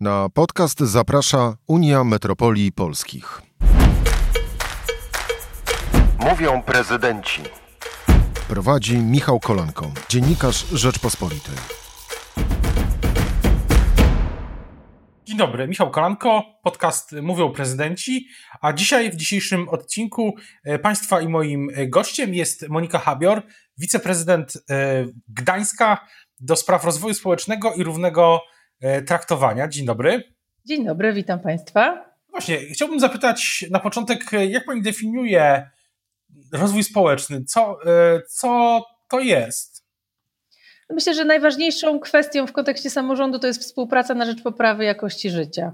Na podcast zaprasza Unia Metropolii Polskich. Mówią prezydenci. Prowadzi Michał Kolanko, dziennikarz Rzeczpospolitej. Dzień dobry, Michał Kolanko, podcast Mówią Prezydenci, a dzisiaj w dzisiejszym odcinku e, Państwa i moim gościem jest Monika Habior, wiceprezydent e, Gdańska do spraw rozwoju społecznego i równego e, traktowania. Dzień dobry. Dzień dobry, witam Państwa. Właśnie, chciałbym zapytać na początek, jak Pani definiuje rozwój społeczny? Co, co to jest? Myślę, że najważniejszą kwestią w kontekście samorządu to jest współpraca na rzecz poprawy jakości życia.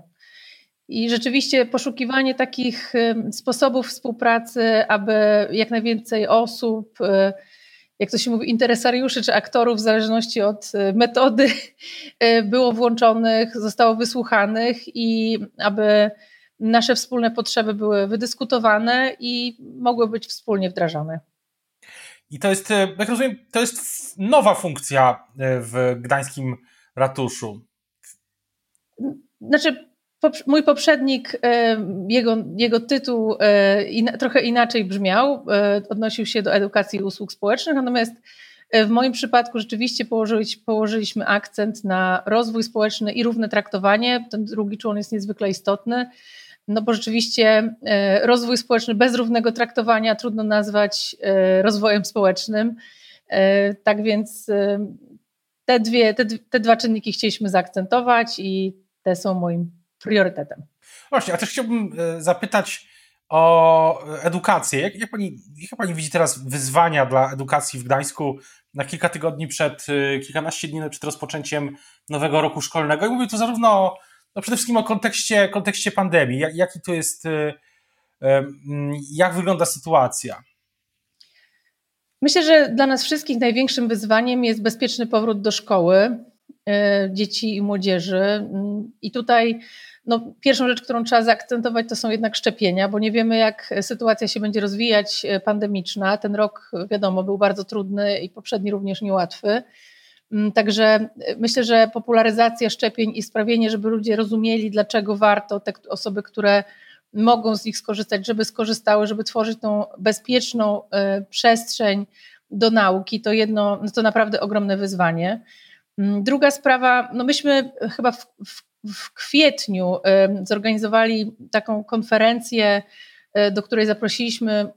I rzeczywiście poszukiwanie takich sposobów współpracy, aby jak najwięcej osób, jak to się mówi, interesariuszy czy aktorów, w zależności od y, metody, y, było włączonych, zostało wysłuchanych i aby nasze wspólne potrzeby były wydyskutowane i mogły być wspólnie wdrażane. I to jest, e, jak rozumiem, to jest nowa funkcja e, w gdańskim ratuszu. Znaczy, mój poprzednik, e, jego, jego tytuł trochę inaczej brzmiał, odnosił się do edukacji i usług społecznych, natomiast w moim przypadku rzeczywiście położyliśmy akcent na rozwój społeczny i równe traktowanie. Ten drugi człon jest niezwykle istotny. No bo rzeczywiście e, rozwój społeczny bez równego traktowania trudno nazwać e, rozwojem społecznym. E, tak więc te, dwie, te, te dwa czynniki chcieliśmy zaakcentować i te są moim priorytetem. Właśnie, a też chciałbym zapytać o edukację. Jak, jak, pani, jak pani widzi teraz wyzwania dla edukacji w Gdańsku na kilka tygodni przed, kilkanaście dni przed rozpoczęciem nowego roku szkolnego? I mówię tu zarówno o no przede wszystkim o kontekście, kontekście pandemii. Jak, jaki to jest, mm, jak wygląda sytuacja? Myślę, że dla nas wszystkich największym wyzwaniem jest bezpieczny powrót do szkoły dzieci i młodzieży. I tutaj no, pierwszą rzecz, którą trzeba zaakcentować, to są jednak szczepienia, bo nie wiemy, jak sytuacja się będzie rozwijać pandemiczna. Ten rok, wiadomo, był bardzo trudny i poprzedni również niełatwy. Mm, także e, myślę, że popularyzacja szczepień i sprawienie, żeby ludzie rozumieli, dlaczego warto te osoby, które mogą z nich skorzystać, żeby skorzystały, żeby tworzyć tą bezpieczną e, przestrzeń do nauki, to jedno, no to naprawdę ogromne wyzwanie. Mm, druga sprawa, no myśmy chyba w, w, w kwietniu zorganizowali taką konferencję, e, do której zaprosiliśmy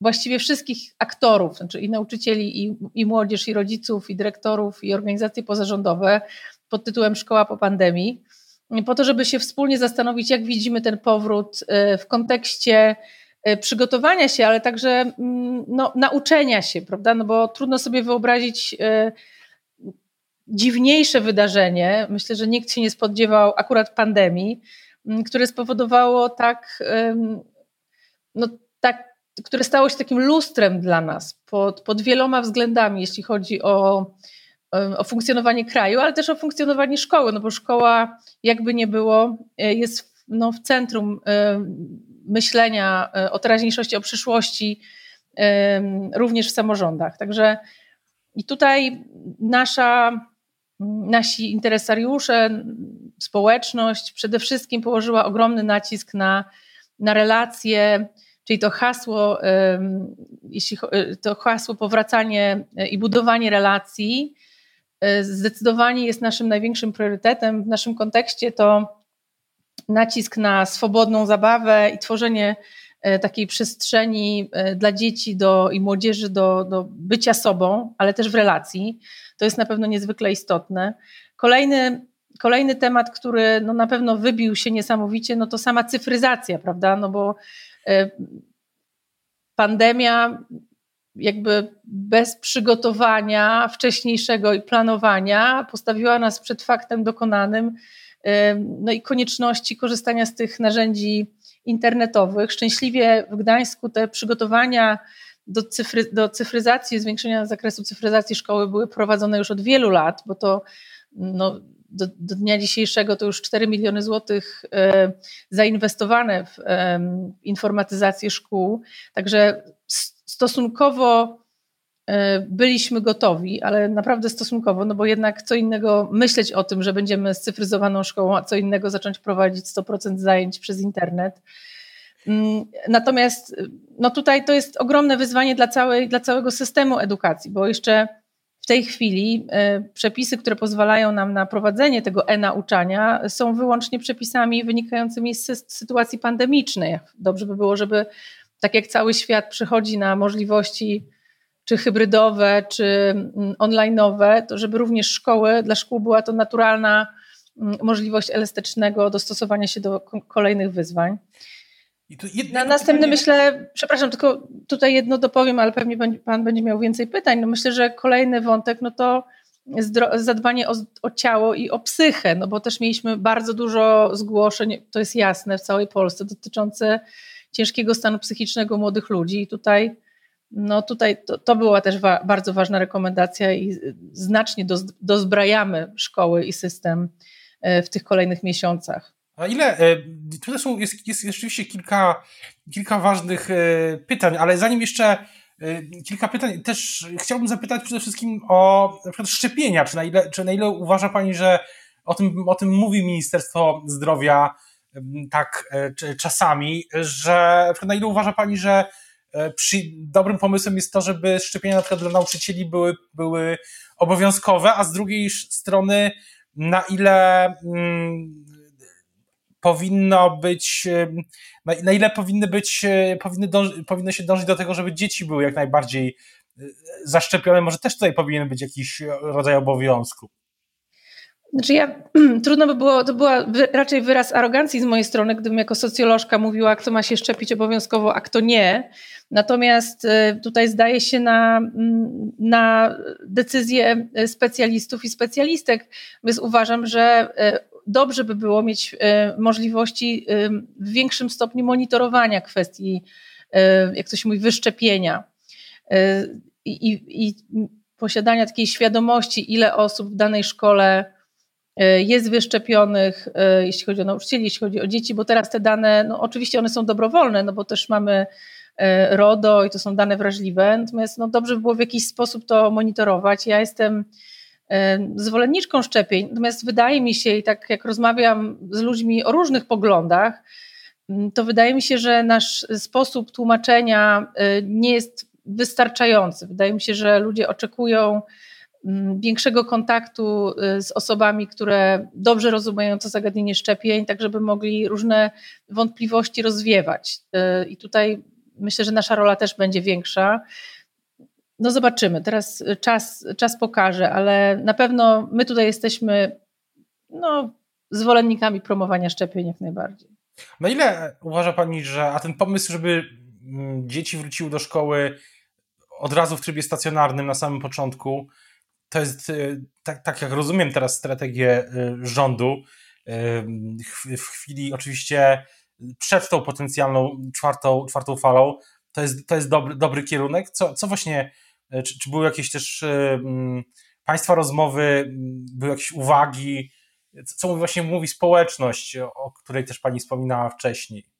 właściwie wszystkich aktorów, znaczy i nauczycieli, i, i młodzież, i rodziców, i dyrektorów, i organizacje pozarządowe pod tytułem Szkoła po pandemii, po to, żeby się wspólnie zastanowić, jak widzimy ten powrót e, w kontekście e, przygotowania się, ale także mm, no, nauczenia się, prawda? No bo trudno sobie wyobrazić dziwniejsze wydarzenie. Myślę, że nikt się nie spodziewał akurat pandemii, które spowodowało tak, no, tak które stało się takim lustrem dla nas pod, pod wieloma względami, jeśli chodzi o, o funkcjonowanie kraju, ale też o funkcjonowanie szkoły, no bo szkoła, jakby nie było, jest no, w centrum myślenia e, o teraźniejszości, o przyszłości, również w samorządach. Także i tutaj nasza, nasi interesariusze, społeczność przede wszystkim położyła ogromny nacisk na, na relacje Czyli to hasło, jeśli e, to hasło powracanie e, i budowanie relacji e, zdecydowanie jest naszym największym priorytetem. W naszym kontekście to nacisk na swobodną zabawę i tworzenie takiej przestrzeni dla dzieci do, i młodzieży do, do bycia sobą, ale też w relacji. To jest na pewno niezwykle istotne. Kolejny, kolejny temat, który no na pewno wybił się niesamowicie, no to sama cyfryzacja, prawda? No bo E, pandemia jakby bez przygotowania wcześniejszego i planowania postawiła nas przed faktem dokonanym e, no i konieczności korzystania z tych narzędzi internetowych. Szczęśliwie w Gdańsku te przygotowania do, cyfry, do cyfryzacji, zwiększenia zakresu cyfryzacji szkoły były prowadzone już od wielu lat, bo to no, do, do, dnia dzisiejszego to już 4 miliony złotych e, zainwestowane w informatyzację szkół. Także stosunkowo byliśmy gotowi, ale naprawdę stosunkowo, no bo jednak co innego myśleć o tym, że będziemy scyfryzowaną szkołą, a co innego zacząć prowadzić 100% zajęć przez internet. Mm, natomiast no tutaj to jest ogromne wyzwanie dla, całej, dla całego systemu edukacji, bo jeszcze w tej chwili y, przepisy, które pozwalają nam na prowadzenie tego e-nauczania, są wyłącznie przepisami wynikającymi z sytuacji pandemicznej. Dobrze by było, żeby tak jak cały świat przychodzi na możliwości czy hybrydowe, czy mm, online'owe, to żeby również szkoły, dla szkół była to naturalna mm, możliwość elastycznego dostosowania się do kolejnych wyzwań. Na następny pytanie... myślę, przepraszam, tylko tutaj jedno dopowiem, ale pewnie Pan będzie miał więcej pytań. No myślę, że kolejny wątek no to zadbanie o, o, ciało i o psychę, no bo też mieliśmy bardzo dużo zgłoszeń, to jest jasne, w całej Polsce dotyczące ciężkiego stanu psychicznego młodych ludzi i tutaj no tutaj to, to była też wa bardzo ważna rekomendacja i znacznie doz dozbrajamy szkoły i system e, w tych kolejnych miesiącach. A ile, e, tutaj są, jest, jest rzeczywiście kilka, kilka ważnych e, pytań, ale zanim jeszcze kilka pytań, też chciałbym zapytać przede wszystkim o na przykład szczepienia, czy na ile, czy na ile uważa Pani, że o tym, o tym mówi Ministerstwo Zdrowia tak czasami, że na ile uważa Pani, że przy, dobrym pomysłem jest to, żeby szczepienia na przykład dla nauczycieli były, były obowiązkowe, a z drugiej strony na ile mm, powinno być, na, na, ile powinny być, e, powinny, dąży, powinno się dążyć do tego, żeby dzieci były jak najbardziej e, zaszczepione, może też tutaj powinien być jakiś rodzaj obowiązku. Znaczy ja, trudno by było, to była raczej wyraz arogancji z mojej strony, gdybym jako socjolożka mówiła, kto ma się szczepić obowiązkowo, a kto nie. Natomiast y, tutaj zdaje się na, na decyzje specjalistów i specjalistek, więc uważam, że y, dobrze by było mieć y, możliwości w większym stopniu monitorowania kwestii, jak to się mówi, wyszczepienia. I, i, i posiadania takiej świadomości, ile osób w danej szkole jest wyszczepionych, jeśli chodzi o nauczycieli, jeśli chodzi o dzieci, bo teraz te dane, no oczywiście one są dobrowolne, no bo też mamy RODO i to są dane wrażliwe, natomiast no dobrze by było w jakiś sposób to monitorować. Ja jestem zwolenniczką szczepień, natomiast wydaje mi się, i tak jak rozmawiam z ludźmi o różnych poglądach, to wydaje mi się, że nasz sposób tłumaczenia nie jest wystarczający. Wydaje mi się, że ludzie oczekują większego kontaktu z osobami, które dobrze rozumieją to zagadnienie szczepień, tak żeby mogli różne wątpliwości rozwiewać. I tutaj myślę, że nasza rola też będzie większa. No zobaczymy, teraz czas, czas pokaże, ale na pewno my tutaj jesteśmy no, zwolennikami promowania szczepień jak najbardziej. Na ile uważa Pani, że a ten pomysł, żeby mm, dzieci wróciły do szkoły od razu w trybie stacjonarnym na samym początku, to jest, y, tak, tak jak rozumiem teraz strategię y, rządu, w chwili oczywiście przed tą potencjalną czwartą, czwartą falą, to jest, to jest dobry, dobry kierunek. Co, co właśnie, y, czy, czy były jakieś też Państwa rozmowy, były jakieś uwagi, co właśnie mówi społeczność, o której też Pani wspominała wcześniej?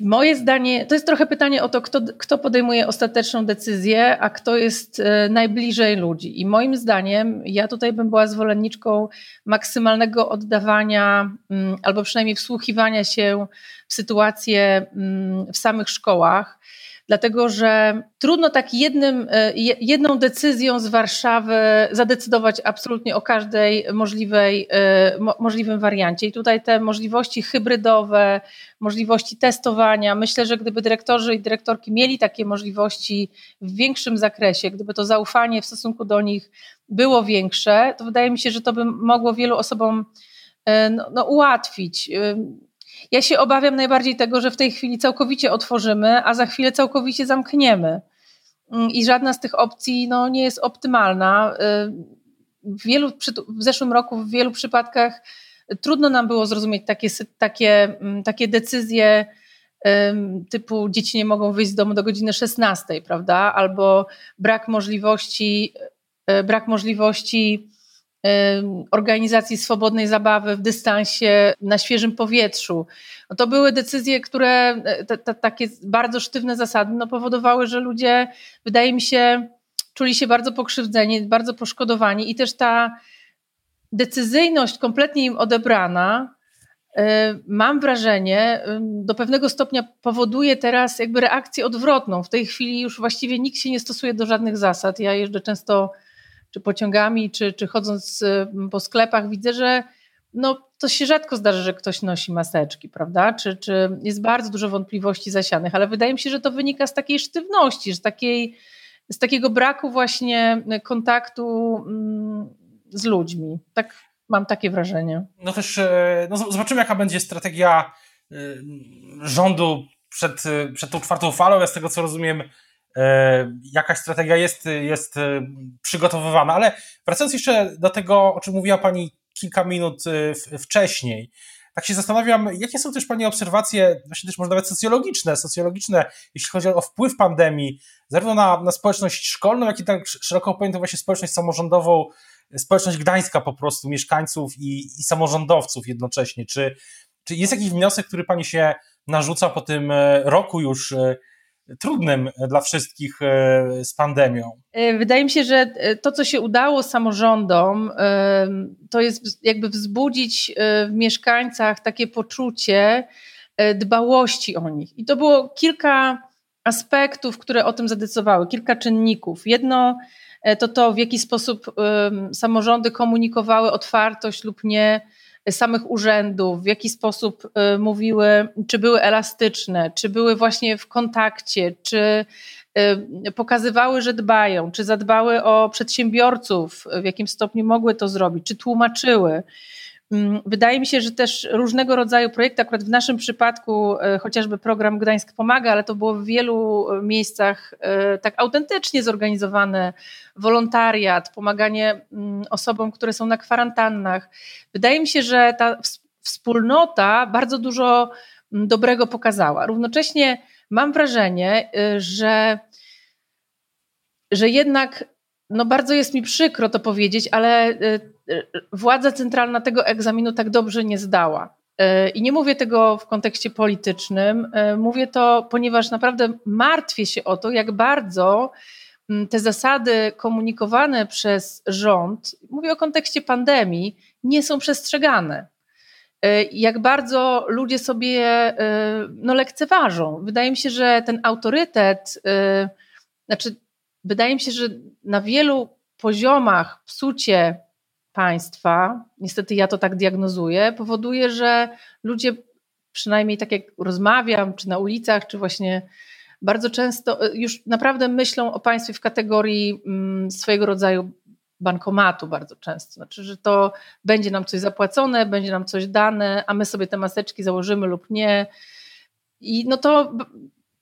Moje zdanie, to jest trochę pytanie o to, kto, kto podejmuje ostateczną decyzję, a kto jest e, najbliżej ludzi. I moim zdaniem, ja tutaj bym była zwolenniczką maksymalnego oddawania, mm, albo przynajmniej wsłuchiwania się w sytuacje mm, w samych szkołach dlatego że trudno tak jednym, e, jedną decyzją z Warszawy zadecydować absolutnie o każdej możliwej, e, możliwym wariancie. I tutaj te możliwości hybrydowe, możliwości testowania, myślę, że gdyby dyrektorzy i dyrektorki mieli takie możliwości w większym zakresie, gdyby to zaufanie w stosunku do nich było większe, to wydaje mi się, że to by mogło wielu osobom e, no, no, ułatwić ja się obawiam najbardziej tego, że w tej chwili całkowicie otworzymy, a za chwilę całkowicie zamkniemy. Mm, I żadna z tych opcji no, nie jest optymalna. Y, w, wielu, w zeszłym roku w wielu przypadkach trudno nam było zrozumieć takie, takie, mm, takie decyzje typu dzieci nie mogą wyjść z domu do godziny 16, prawda? Albo brak możliwości, y, brak możliwości organizacji swobodnej zabawy w dystansie, na świeżym powietrzu. No to były decyzje, które, te, te, takie bardzo sztywne zasady no powodowały, że ludzie, wydaje mi się, czuli się bardzo pokrzywdzeni, bardzo poszkodowani i też ta decyzyjność kompletnie im odebrana, e, mam wrażenie, do pewnego stopnia powoduje teraz jakby reakcję odwrotną. W tej chwili już właściwie nikt się nie stosuje do żadnych zasad. Ja jeżdżę często czy pociągami, czy, czy chodząc po sklepach, widzę, że no, to się rzadko zdarza, że ktoś nosi maseczki, prawda? Czy, czy jest bardzo dużo wątpliwości zasianych, ale wydaje mi się, że to wynika z takiej sztywności, z, takiej, z takiego braku właśnie kontaktu mm, z ludźmi. Tak mam takie wrażenie. No też e, no zobaczymy, jaka będzie strategia e, rządu przed, przed tą czwartą falą. Ja z tego co rozumiem, jakaś strategia jest, jest przygotowywana, ale wracając jeszcze do tego, o czym mówiła Pani kilka minut wcześniej, tak się zastanawiam, jakie są też Pani obserwacje, właśnie też może nawet socjologiczne, socjologiczne, jeśli chodzi o wpływ pandemii, zarówno na, na społeczność szkolną, jak i tak szeroko pojętą właśnie społeczność samorządową, społeczność gdańska po prostu, mieszkańców i, i samorządowców jednocześnie. Czy, czy jest jakiś wniosek, który Pani się narzuca po tym e, roku już e, trudnym dla wszystkich e, z pandemią? Wydaje mi się, że to, co się udało samorządom, to jest jakby wzbudzić w mieszkańcach takie poczucie dbałości o nich. I to było kilka aspektów, które o tym zadecydowały, kilka czynników. Jedno E, to to, w jaki sposób samorządy komunikowały otwartość lub nie samych urzędów, w jaki sposób e, mówiły, czy były elastyczne, czy były właśnie w kontakcie, czy pokazywały, że dbają, czy zadbały o przedsiębiorców, w jakim stopniu mogły to zrobić, czy tłumaczyły. Mm, wydaje mi się, że też różnego rodzaju projekty, akurat w naszym przypadku e, chociażby program Gdańsk Pomaga, ale to było w wielu e, miejscach e, tak autentycznie zorganizowane, wolontariat, pomaganie mm, osobom, które są na kwarantannach. Wydaje mi się, że ta wspólnota bardzo dużo mm, dobrego pokazała. Równocześnie mam wrażenie, że, że jednak no bardzo jest mi przykro to powiedzieć, ale władza centralna tego egzaminu tak dobrze nie zdała. E, I nie mówię tego w kontekście politycznym, e, mówię to, ponieważ naprawdę martwię się o to, jak bardzo te zasady komunikowane przez rząd, mówię o kontekście pandemii, nie są przestrzegane. E, jak bardzo ludzie sobie no, lekceważą. Wydaje mi się, że ten autorytet, znaczy, wydaje mi się, że na wielu poziomach psucie państwa, niestety ja to tak diagnozuję, powoduje, że ludzie, przynajmniej tak jak rozmawiam, czy na ulicach, czy właśnie bardzo często e, już naprawdę myślą o państwie w kategorii mm, swojego rodzaju bankomatu bardzo często. Znaczy, że to będzie nam coś zapłacone, będzie nam coś dane, a my sobie te maseczki założymy lub nie. I no to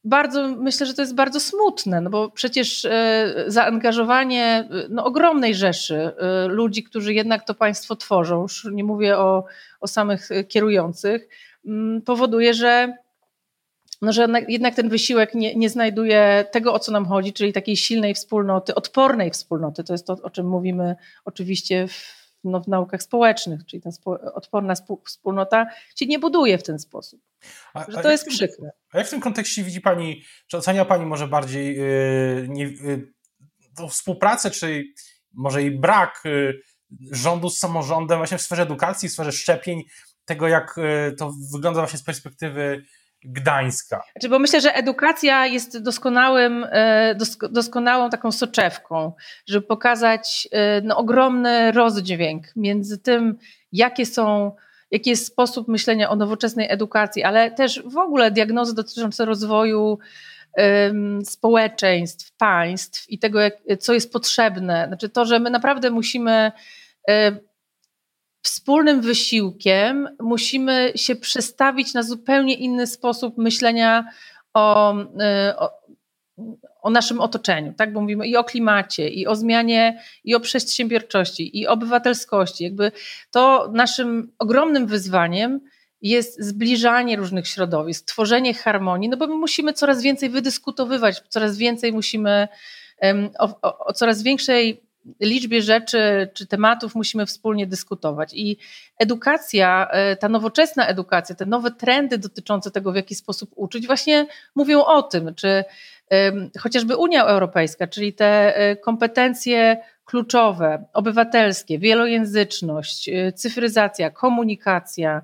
bardzo, myślę, że to jest bardzo smutne, no bo przecież e, zaangażowanie e, no, ogromnej rzeszy e, ludzi, którzy jednak to państwo tworzą, już nie mówię o, o samych kierujących, mm, powoduje, że, no, że jednak ten wysiłek nie, nie znajduje tego, o co nam chodzi, czyli takiej silnej wspólnoty, odpornej wspólnoty. To jest to, o czym mówimy oczywiście w no, w naukach społecznych, czyli ta odporna wspólnota się nie buduje w ten sposób. A, że to jest tym, przykre. A jak w tym kontekście widzi Pani, czy ocenia Pani może bardziej yy, nie, yy, tą współpracę, czy może i brak yy, rządu z samorządem właśnie w sferze edukacji, w sferze szczepień, tego jak yy, to wygląda właśnie z perspektywy Gdańska. Znaczy, bo myślę, że edukacja jest doskonałym, e, doskonałą taką soczewką, żeby pokazać e, no, ogromny rozdźwięk między tym, jakie są jaki jest sposób myślenia o nowoczesnej edukacji, ale też w ogóle diagnozy dotyczące rozwoju społeczeństw, państw i tego, co jest potrzebne. Znaczy to, że my naprawdę musimy um, wspólnym wysiłkiem musimy się przestawić na zupełnie inny sposób myślenia o, y, o, o, naszym otoczeniu, tak? Bo mówimy i o klimacie, i o zmianie, i o przedsiębiorczości, i obywatelskości. Jakby to naszym ogromnym wyzwaniem jest zbliżanie różnych środowisk, tworzenie harmonii, no bo my musimy coraz więcej wydyskutowywać, coraz więcej musimy o, o, o coraz większej liczbie rzeczy czy tematów musimy wspólnie dyskutować. I edukacja, e, ta nowoczesna edukacja, te nowe trendy dotyczące tego, w jaki sposób uczyć, właśnie mówią o tym, czy chociażby Unia Europejska, czyli te kompetencje kluczowe, obywatelskie, wielojęzyczność, cyfryzacja, komunikacja,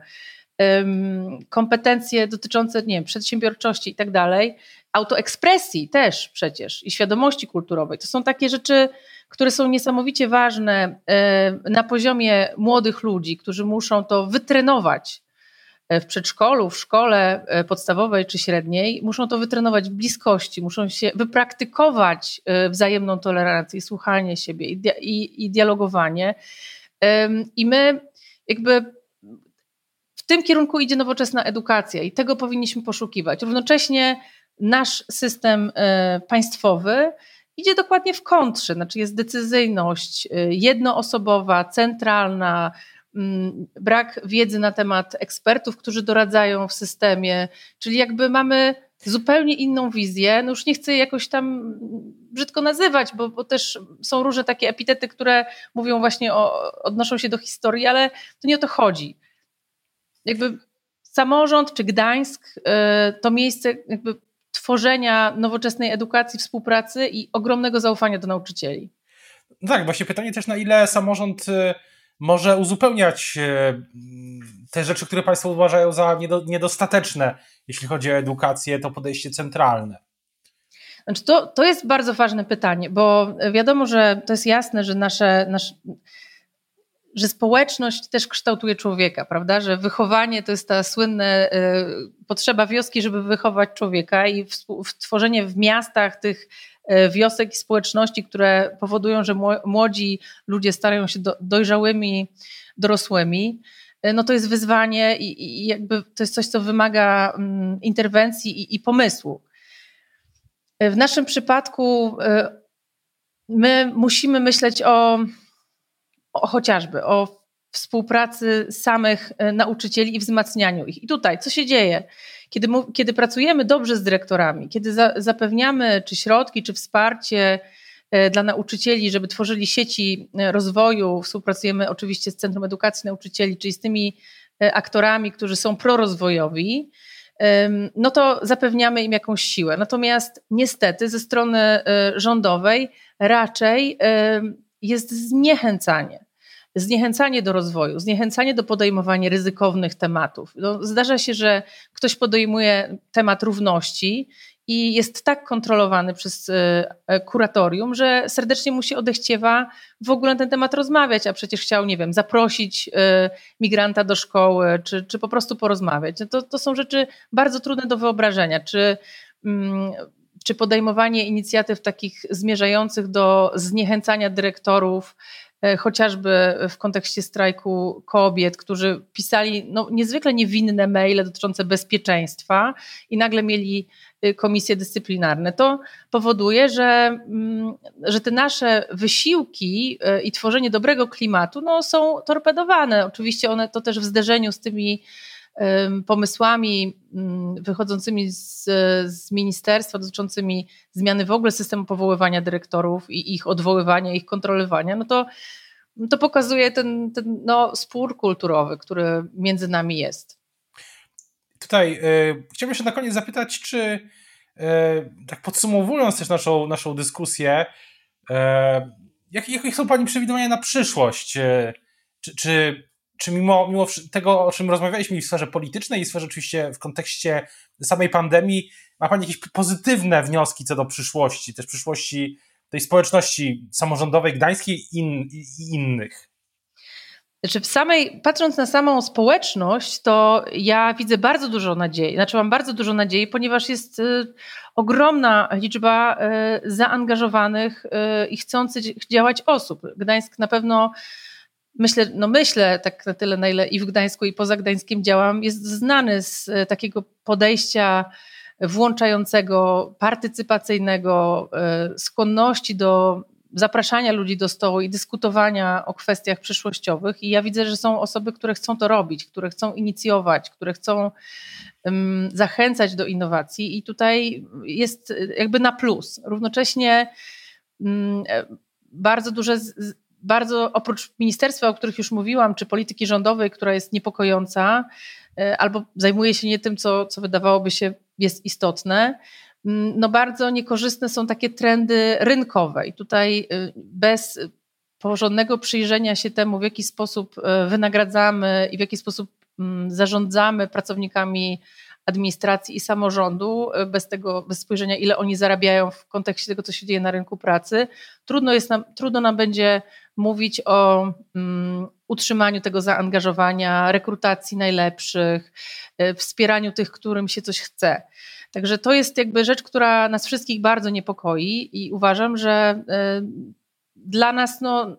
kompetencje dotyczące nie wiem, przedsiębiorczości i tak dalej, autoekspresji też przecież i świadomości kulturowej. To są takie rzeczy, które są niesamowicie ważne e, na poziomie młodych ludzi, którzy muszą to wytrenować w przedszkolu, w szkole e, podstawowej czy średniej, muszą to wytrenować w bliskości, muszą się wypraktykować wzajemną tolerancję, słuchanie siebie i, i, i dialogowanie. I my jakby w tym kierunku idzie nowoczesna edukacja i tego powinniśmy poszukiwać. Równocześnie nasz system e, państwowy idzie dokładnie w kontrze, znaczy jest decyzyjność e, jednoosobowa, centralna, brak wiedzy na temat ekspertów, którzy doradzają w systemie, czyli jakby mamy zupełnie inną wizję. No już nie chcę jakoś tam brzydko nazywać, bo, bo też są różne takie epitety, które mówią właśnie o, odnoszą się do historii, ale to nie o to chodzi jakby samorząd czy Gdańsk y, to miejsce jakby tworzenia nowoczesnej edukacji, współpracy i ogromnego zaufania do nauczycieli. No tak, właśnie pytanie też na ile samorząd y, może uzupełniać y, te rzeczy, które Państwo uważają za niedostateczne, jeśli chodzi o edukację, to podejście centralne. Znaczy to, to jest bardzo ważne pytanie, bo wiadomo, że to jest jasne, że nasze, nasz, że społeczność też kształtuje człowieka, prawda? Że wychowanie to jest ta słynna y, potrzeba wioski, żeby wychować człowieka i tworzenie w miastach tych y, wiosek i społeczności, które powodują, że młodzi ludzie starają się do, dojrzałymi, dorosłymi, y, no to jest wyzwanie i, jakby to jest coś, co wymaga mm, interwencji i pomysłu. W naszym przypadku my musimy myśleć o o, chociażby o współpracy samych e, nauczycieli i wzmacnianiu ich. I tutaj, co się dzieje? Kiedy, kiedy pracujemy dobrze z dyrektorami, kiedy za, zapewniamy czy środki, czy wsparcie e, dla nauczycieli, żeby tworzyli sieci e, rozwoju, współpracujemy oczywiście z Centrum Edukacji Nauczycieli, czyli z tymi aktorami, którzy są prorozwojowi, no to zapewniamy im jakąś siłę. Natomiast niestety ze strony rządowej raczej jest zniechęcanie. Zniechęcanie do rozwoju, zniechęcanie do podejmowania ryzykownych tematów. No, zdarza się, że ktoś podejmuje temat równości i jest tak kontrolowany przez e, e, kuratorium, że serdecznie mu się odechciewa w ogóle na ten temat rozmawiać, a przecież chciał, nie wiem, zaprosić e, migranta do szkoły, czy, czy po prostu porozmawiać. No to, to są rzeczy bardzo trudne do wyobrażenia. Czy mm, czy podejmowanie inicjatyw takich zmierzających do zniechęcania dyrektorów, chociażby w kontekście strajku kobiet, którzy pisali no, niezwykle niewinne maile dotyczące bezpieczeństwa i nagle mieli y, komisje dyscyplinarne. To powoduje, że, mm, że te nasze wysiłki y, i tworzenie dobrego klimatu no, są torpedowane. Oczywiście one to też w zderzeniu z tymi pomysłami mm, wychodzącymi z, z ministerstwa dotyczącymi zmiany w ogóle systemu powoływania dyrektorów i ich odwoływania, ich kontrolowania, no to, to pokazuje ten, ten no, spór kulturowy, który między nami jest. Tutaj y, chciałbym się na koniec zapytać, czy y, tak podsumowując też naszą, naszą dyskusję, jakie, jakie są Pani przewidywania na przyszłość? Czy, czy czy mimo, mimo tego, o czym rozmawialiśmy w sferze politycznej i w sferze oczywiście w kontekście samej pandemii, ma Pani jakieś pozytywne wnioski co do przyszłości, też przyszłości tej społeczności samorządowej gdańskiej i, in, i innych? Znaczy w samej, patrząc na samą społeczność, to ja widzę bardzo dużo nadziei. Znaczy mam bardzo dużo nadziei, ponieważ jest y, ogromna liczba y, zaangażowanych y, i chcących działać osób. Gdańsk na pewno myślę, no myślę tak na tyle, na ile i w Gdańsku, i poza Gdańskiem działam, jest znany z e, takiego podejścia włączającego, partycypacyjnego, e, skłonności do zapraszania ludzi do stołu i dyskutowania o kwestiach przyszłościowych. I ja widzę, że są osoby, które chcą to robić, które chcą inicjować, które chcą zachęcać do innowacji, i tutaj jest jakby na plus. Równocześnie um, bardzo duże bardzo oprócz ministerstwa, o których już mówiłam, czy polityki rządowej, która jest niepokojąca, e, albo zajmuje się nie tym, co, co wydawałoby się jest istotne, mm, no bardzo niekorzystne są takie trendy rynkowe. I tutaj y, bez porządnego przyjrzenia się temu, w jaki sposób y, wynagradzamy i w jaki sposób mm, zarządzamy pracownikami administracji i samorządu, e, bez tego, bez spojrzenia, ile oni zarabiają w kontekście tego, co się dzieje na rynku pracy, trudno, jest nam, trudno nam będzie mówić o um, utrzymaniu tego zaangażowania, rekrutacji najlepszych, y, wspieraniu tych, którym się coś chce. Także to jest jakby rzecz, która nas wszystkich bardzo niepokoi i uważam, że y, dla nas no,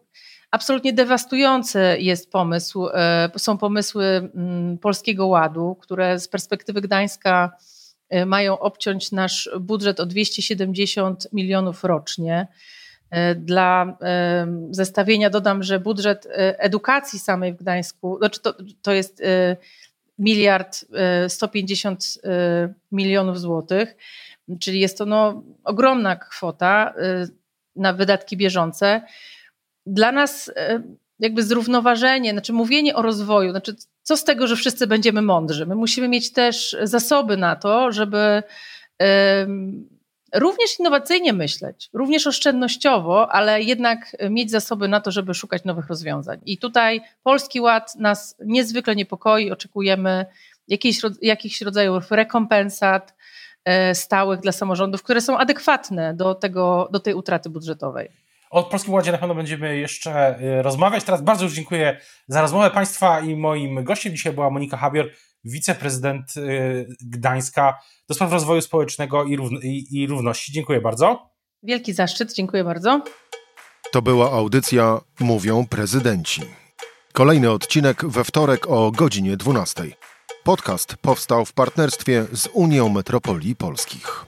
Absolutnie dewastujący jest pomysł, e, są pomysły mm, Polskiego Ładu, które z perspektywy Gdańska e, mają obciąć nasz budżet o 270 milionów rocznie. E, dla zestawienia dodam, że budżet edukacji samej w Gdańsku, znaczy to, to jest miliard 150 milionów złotych, czyli jest to no, ogromna kwota na wydatki bieżące dla nas e, jakby zrównoważenie, znaczy mówienie o rozwoju, znaczy co z tego, że wszyscy będziemy mądrzy? My musimy mieć też zasoby na to, żeby również innowacyjnie myśleć, również oszczędnościowo, ale jednak mieć zasoby na to, żeby szukać nowych rozwiązań. I tutaj Polski Ład nas niezwykle niepokoi, oczekujemy jakichś, jakichś rodzajów rekompensat e, stałych dla samorządów, które są adekwatne do, tego, do tej utraty budżetowej. O Polskim Ładzie na pewno będziemy jeszcze y, rozmawiać. Teraz bardzo już dziękuję za rozmowę Państwa i moim gościem dzisiaj była Monika Habior, wiceprezydent y, Gdańska do spraw rozwoju społecznego i, i, i równości. Dziękuję bardzo. Wielki zaszczyt, dziękuję bardzo. To była audycja Mówią Prezydenci. Kolejny odcinek we wtorek o godzinie 12. Podcast powstał w partnerstwie z Unią Metropolii Polskich.